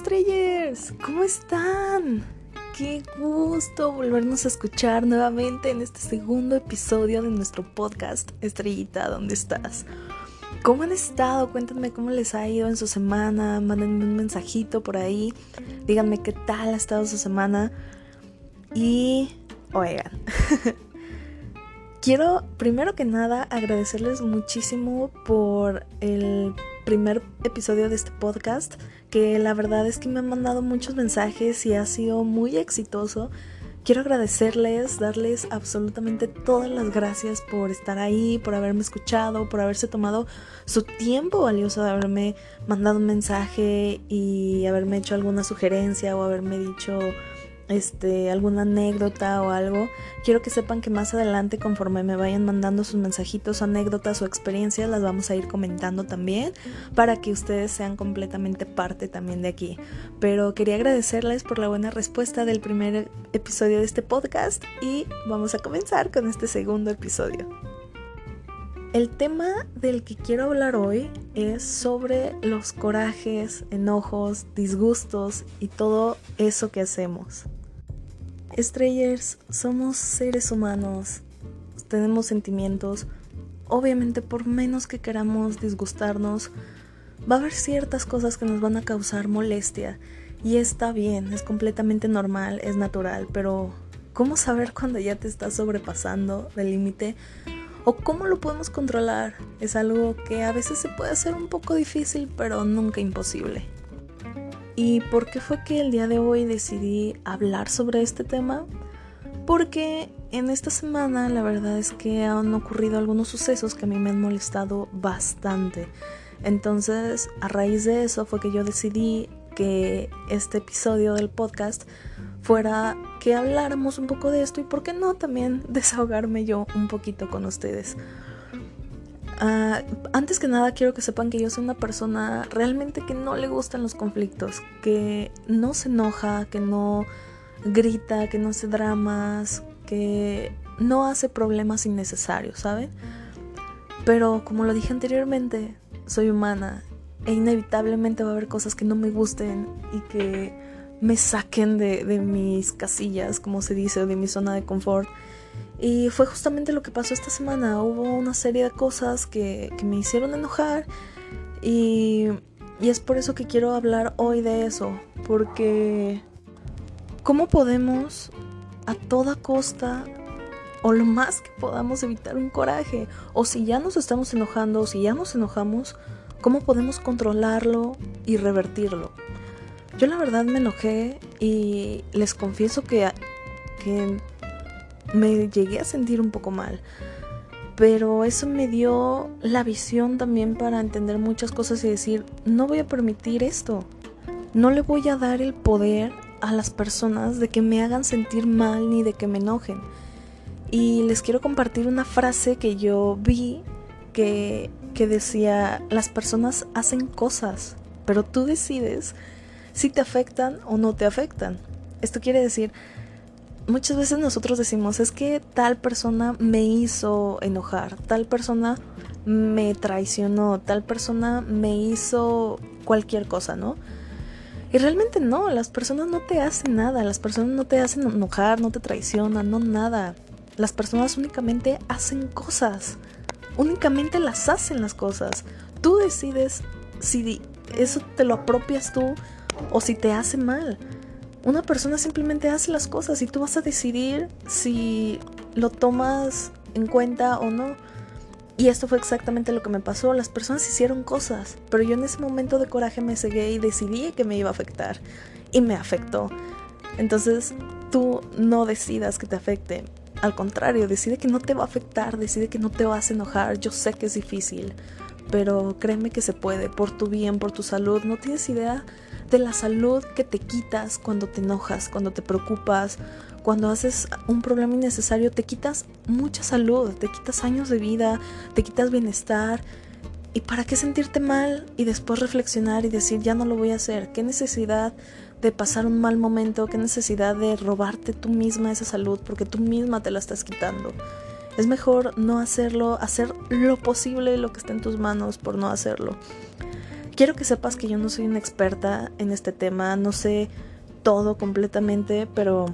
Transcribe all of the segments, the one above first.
estrellas! ¿Cómo están? Qué gusto volvernos a escuchar nuevamente en este segundo episodio de nuestro podcast Estrellita, ¿dónde estás? ¿Cómo han estado? Cuéntenme cómo les ha ido en su semana, mándenme un mensajito por ahí, díganme qué tal ha estado su semana y oigan, quiero primero que nada agradecerles muchísimo por el primer episodio de este podcast, que la verdad es que me han mandado muchos mensajes y ha sido muy exitoso. Quiero agradecerles, darles absolutamente todas las gracias por estar ahí, por haberme escuchado, por haberse tomado su tiempo valioso de haberme mandado un mensaje y haberme hecho alguna sugerencia o haberme dicho este, alguna anécdota o algo, quiero que sepan que más adelante, conforme me vayan mandando sus mensajitos, anécdotas o experiencias, las vamos a ir comentando también para que ustedes sean completamente parte también de aquí. Pero quería agradecerles por la buena respuesta del primer episodio de este podcast y vamos a comenzar con este segundo episodio. El tema del que quiero hablar hoy es sobre los corajes, enojos, disgustos y todo eso que hacemos. Estrellers, somos seres humanos, tenemos sentimientos. Obviamente, por menos que queramos disgustarnos, va a haber ciertas cosas que nos van a causar molestia. Y está bien, es completamente normal, es natural, pero ¿cómo saber cuando ya te estás sobrepasando del límite? ¿O cómo lo podemos controlar? Es algo que a veces se puede hacer un poco difícil, pero nunca imposible. ¿Y por qué fue que el día de hoy decidí hablar sobre este tema? Porque en esta semana la verdad es que han ocurrido algunos sucesos que a mí me han molestado bastante. Entonces, a raíz de eso fue que yo decidí que este episodio del podcast fuera que habláramos un poco de esto y por qué no también desahogarme yo un poquito con ustedes. Uh, antes que nada quiero que sepan que yo soy una persona realmente que no le gustan los conflictos, que no se enoja, que no grita, que no hace dramas, que no hace problemas innecesarios, ¿saben? Pero como lo dije anteriormente, soy humana e inevitablemente va a haber cosas que no me gusten y que me saquen de, de mis casillas, como se dice, o de mi zona de confort. Y fue justamente lo que pasó esta semana. Hubo una serie de cosas que, me hicieron enojar y, y es por eso que quiero hablar hoy de eso. Porque ¿cómo podemos a toda costa o lo más que podamos evitar un coraje? O si ya nos estamos enojando o si ya nos enojamos, ¿cómo podemos controlarlo y revertirlo? Yo la verdad me enojé y les confieso que, que me llegué a sentir un poco mal. Pero eso me dio la visión también para entender muchas cosas y decir, no voy a permitir esto. No le voy a dar el poder a las personas de que me hagan sentir mal ni de que me enojen. Y les quiero compartir una frase que yo vi que, que decía, las personas hacen cosas, pero tú decides si te afectan o no te afectan. Esto quiere decir, muchas veces nosotros decimos, es que tal persona me hizo enojar, tal persona me traicionó, tal persona me hizo cualquier cosa, ¿no? Y realmente no, las personas no te hacen nada, las personas no te hacen enojar, no te traicionan, no nada. Las personas únicamente hacen cosas, únicamente las hacen las cosas. Tú decides si eso te lo apropias tú o si te hace mal. Una persona simplemente hace las cosas y tú vas a decidir si lo tomas en cuenta o no. Y esto fue exactamente lo que me pasó. Las personas hicieron cosas, pero yo en ese momento de coraje me cegué y decidí que me iba a afectar. Y me afectó. Entonces, tú no decidas que te afecte. Al contrario, decide que no te va a afectar, decide que no te vas a enojar. Yo sé que es difícil, pero créeme que se puede, por tu bien, por tu salud. No tienes idea de la salud que te quitas cuando te enojas, cuando te preocupas, cuando haces un problema innecesario, te quitas mucha salud, te quitas años de vida, te quitas bienestar. ¿Y para qué sentirte mal y después reflexionar y decir ya no lo voy a hacer? ¿Qué necesidad de pasar un mal momento? ¿Qué necesidad de robarte tú misma esa salud porque tú misma te la estás quitando? Es mejor no hacerlo, hacer lo posible, lo que esté en tus manos por no hacerlo quiero que sepas que yo no soy una experta en este tema, no sé todo completamente, pero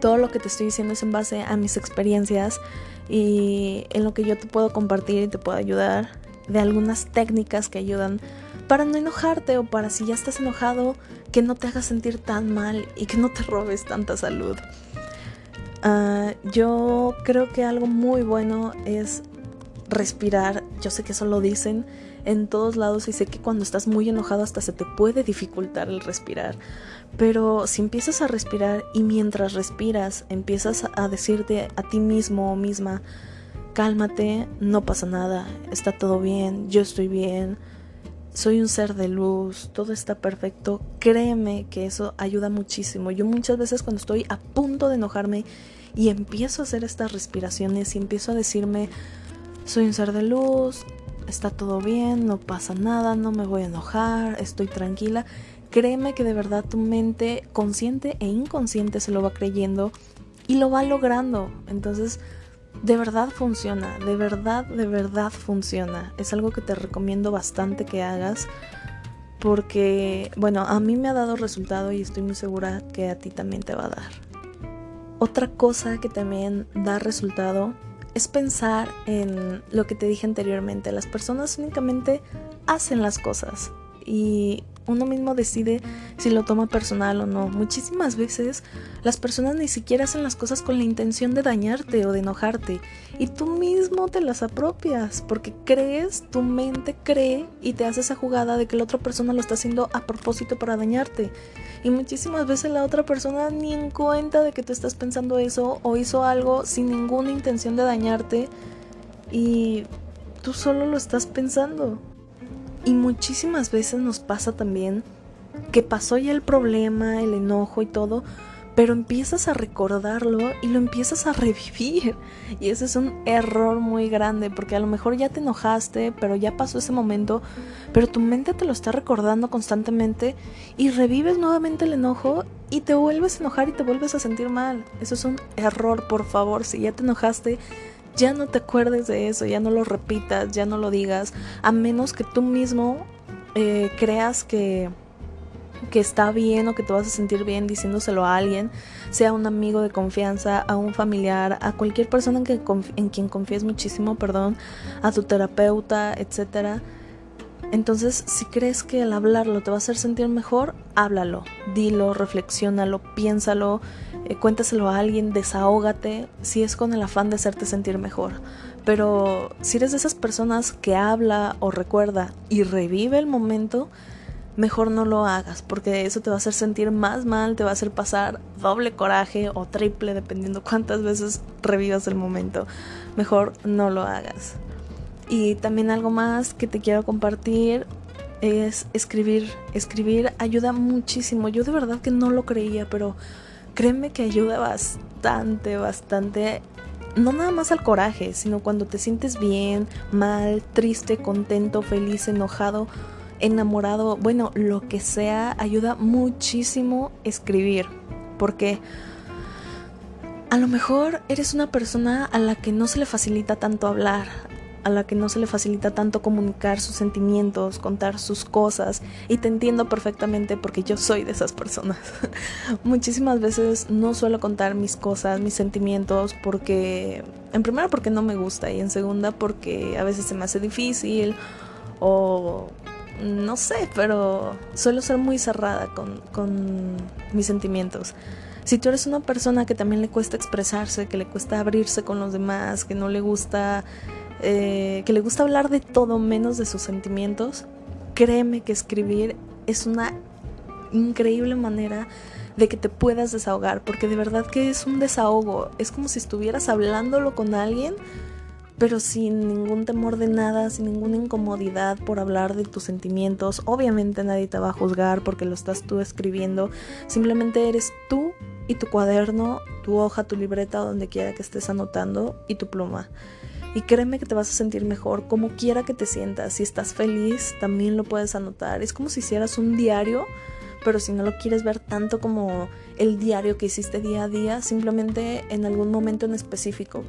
todo lo que te estoy diciendo es en base a mis experiencias y en lo que yo te puedo compartir y te puedo ayudar de algunas técnicas que ayudan para no enojarte o para si ya estás enojado que no te hagas sentir tan mal y que no te robes tanta salud. Ah, yo creo que algo muy bueno es respirar. Yo sé que eso lo dicen en todos lados y sé que cuando estás muy enojado hasta se te puede dificultar el respirar. Pero si empiezas a respirar y mientras respiras empiezas a decirte a ti mismo o misma, cálmate, no pasa nada, está todo bien, yo estoy bien, soy un ser de luz, todo está perfecto, créeme que eso ayuda muchísimo. Yo muchas veces cuando estoy a punto de enojarme y empiezo a hacer estas respiraciones y empiezo a decirme, soy un ser de luz, está todo bien, no pasa nada, no me voy a enojar, estoy tranquila. Créeme que de verdad tu mente consciente e inconsciente se lo va creyendo y lo va logrando. Entonces, de verdad funciona, de verdad, de verdad funciona. Es algo que te recomiendo bastante que hagas porque, bueno, a mí me ha dado resultado y estoy muy segura que a ti también te va a dar. Otra cosa que también da resultado es pensar en lo que te dije anteriormente. Las personas únicamente hacen las cosas y uno mismo decide si lo toma personal o no. Muchísimas veces las personas ni siquiera hacen las cosas con la intención de dañarte o de enojarte y tú mismo te las apropias porque crees, tu mente cree y te hace esa jugada de que la otra persona lo está haciendo a propósito para dañarte. Y muchísimas veces la otra persona ni en cuenta de que tú estás pensando eso o hizo algo sin ninguna intención de dañarte y tú solo lo estás pensando. Y muchísimas veces nos pasa también que pasó ya el problema, el enojo y todo, pero empiezas a recordarlo y lo empiezas a revivir. Y ese es un error muy grande, porque a lo mejor ya te enojaste, pero ya pasó ese momento, pero tu mente te lo está recordando constantemente y revives nuevamente el enojo y te vuelves a enojar y te vuelves a sentir mal. Eso es un error, por favor, si ya te enojaste, ya no te acuerdes de eso, ya no lo repitas, ya no lo digas, a menos que tú mismo eh, creas que, que está bien o que te vas a sentir bien diciéndoselo a alguien, sea un amigo de confianza, a un familiar, a cualquier persona en, que, en quien confíes muchísimo, perdón, a tu terapeuta, etcétera entonces, si crees que el hablarlo te va a hacer sentir mejor, háblalo, dilo, reflexiónalo, piénsalo, eh, cuéntaselo a alguien, desahógate, si es con el afán de hacerte sentir mejor. Pero si eres de esas personas que habla o recuerda y revive el momento, mejor no lo hagas, porque eso te va a hacer sentir más mal, te va a hacer pasar doble coraje o triple, dependiendo cuántas veces revivas el momento. Mejor no lo hagas. Y también algo más que te quiero compartir es escribir. Escribir ayuda muchísimo. Yo de verdad que no lo creía, pero créeme que ayuda bastante, bastante. No nada más al coraje, sino cuando te sientes bien, mal, triste, contento, feliz, enojado, enamorado, bueno, lo que sea, ayuda muchísimo escribir. Porque a lo mejor eres una persona a la que no se le facilita tanto hablar, a la que no se le facilita tanto comunicar sus sentimientos, contar sus cosas. Y te entiendo perfectamente porque yo soy de esas personas. Muchísimas veces no suelo contar mis cosas, mis sentimientos, porque, en primera porque no me gusta y en segunda porque a veces se me hace difícil o no sé, pero suelo ser muy cerrada con, con mis sentimientos. Si tú eres una persona que también le cuesta expresarse, que le cuesta abrirse con los demás, que no le gusta eh, que le gusta hablar de todo menos de sus sentimientos, créeme que escribir es una increíble manera de que te puedas desahogar, porque de verdad que es un desahogo, es como si estuvieras hablándolo con alguien, pero sin ningún temor de nada, sin ninguna incomodidad por hablar de tus sentimientos. Obviamente nadie te va a juzgar porque lo estás tú escribiendo, simplemente eres tú y tu cuaderno, tu hoja, tu libreta, donde quiera que estés anotando y tu pluma. Y créeme que te vas a sentir mejor como quiera que te sientas. Si estás feliz, también lo puedes anotar. Es como si hicieras un diario, pero si no lo quieres ver tanto como el diario que hiciste día a día, simplemente en algún momento en específico.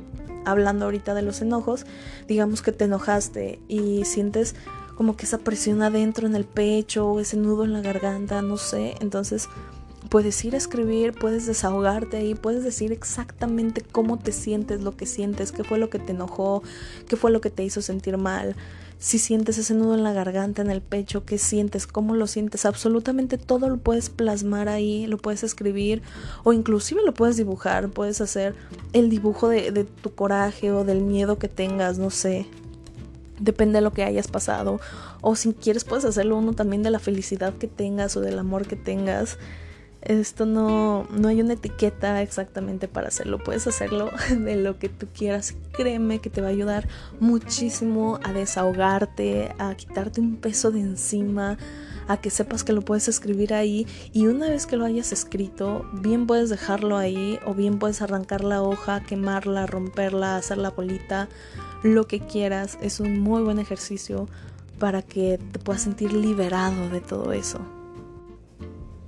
Hablando ahorita de los enojos, digamos que te enojaste y sientes como que esa presión adentro en el pecho ese nudo en la garganta, no sé. Entonces puedes ir a escribir, puedes desahogarte ahí, puedes decir exactamente cómo te sientes, lo que sientes, qué fue lo que te enojó, qué fue lo que te hizo sentir mal. Si sientes ese nudo en la garganta, en el pecho, qué sientes, cómo lo sientes, absolutamente todo lo puedes plasmar ahí, lo puedes escribir o inclusive lo puedes dibujar, puedes hacer el dibujo de, de tu coraje o del miedo que tengas, no sé, depende de lo que hayas pasado. O si quieres puedes hacerlo uno también de la felicidad que tengas o del amor que tengas. Esto no, no hay una etiqueta exactamente para hacerlo. Puedes hacerlo de lo que tú quieras. Créeme que te va a ayudar muchísimo a desahogarte, a quitarte un peso de encima, a que sepas que lo puedes escribir ahí. Y una vez que lo hayas escrito, bien puedes dejarlo ahí o bien puedes arrancar la hoja, quemarla, romperla, hacer la bolita, lo que quieras. Es un muy buen ejercicio para que te puedas sentir liberado de todo eso.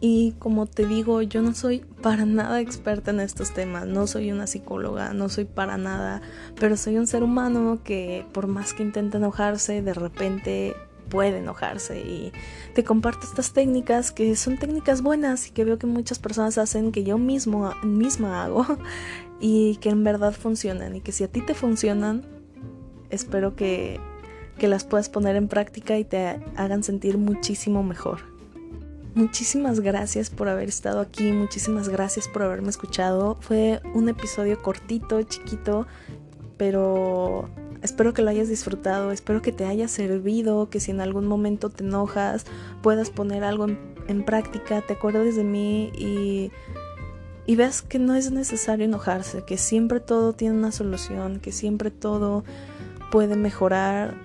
Y como te digo, yo no soy para nada experta en estos temas, no soy una psicóloga, no soy para nada, pero soy un ser humano que por más que intenta enojarse, de repente puede enojarse y te comparto estas técnicas que son técnicas buenas y que veo que muchas personas hacen que yo mismo misma hago y que en verdad funcionan y que si a ti te funcionan espero que, que las puedas poner en práctica y te hagan sentir muchísimo mejor. Muchísimas gracias por haber estado aquí, muchísimas gracias por haberme escuchado. Fue un episodio cortito, chiquito, pero espero que lo hayas disfrutado, espero que te haya servido, que si en algún momento te enojas puedas poner algo en, práctica, te acuerdes de mí y, y veas que no es necesario enojarse, que siempre todo tiene una solución, que siempre todo puede mejorar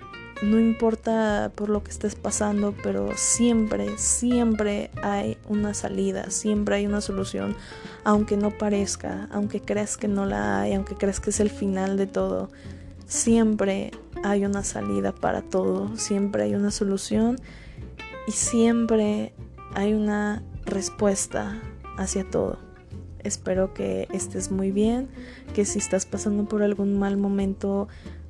no importa por lo que estés pasando, pero siempre, siempre hay una salida, siempre hay una solución, aunque no parezca, aunque creas que no la hay, aunque creas que es el final de todo, siempre hay una salida para todo, siempre hay una solución y siempre hay una respuesta hacia todo. Espero que estés muy bien, que si estás pasando por algún mal momento,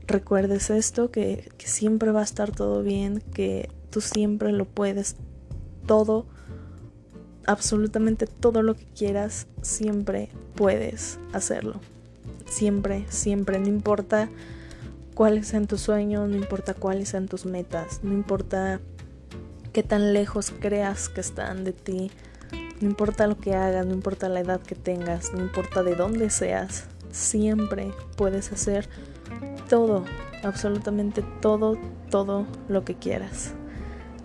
recuerdes esto, que, siempre va a estar todo bien, que tú siempre lo puedes, todo, absolutamente todo lo que quieras, siempre puedes hacerlo. Siempre, siempre, no importa cuáles sean tus sueños, no importa cuáles sean tus metas, no importa qué tan lejos creas que están de ti, no importa lo que hagas, no importa la edad que tengas, no importa de dónde seas, siempre puedes hacer todo, absolutamente todo, todo lo que quieras.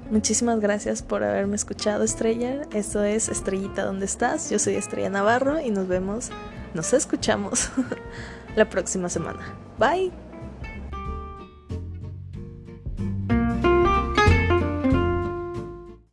Muchísimas gracias por haberme escuchado, Estrella. Esto es Estrellita, ¿dónde estás? Yo soy Estrella Navarro y nos vemos, nos escuchamos la próxima semana. Bye.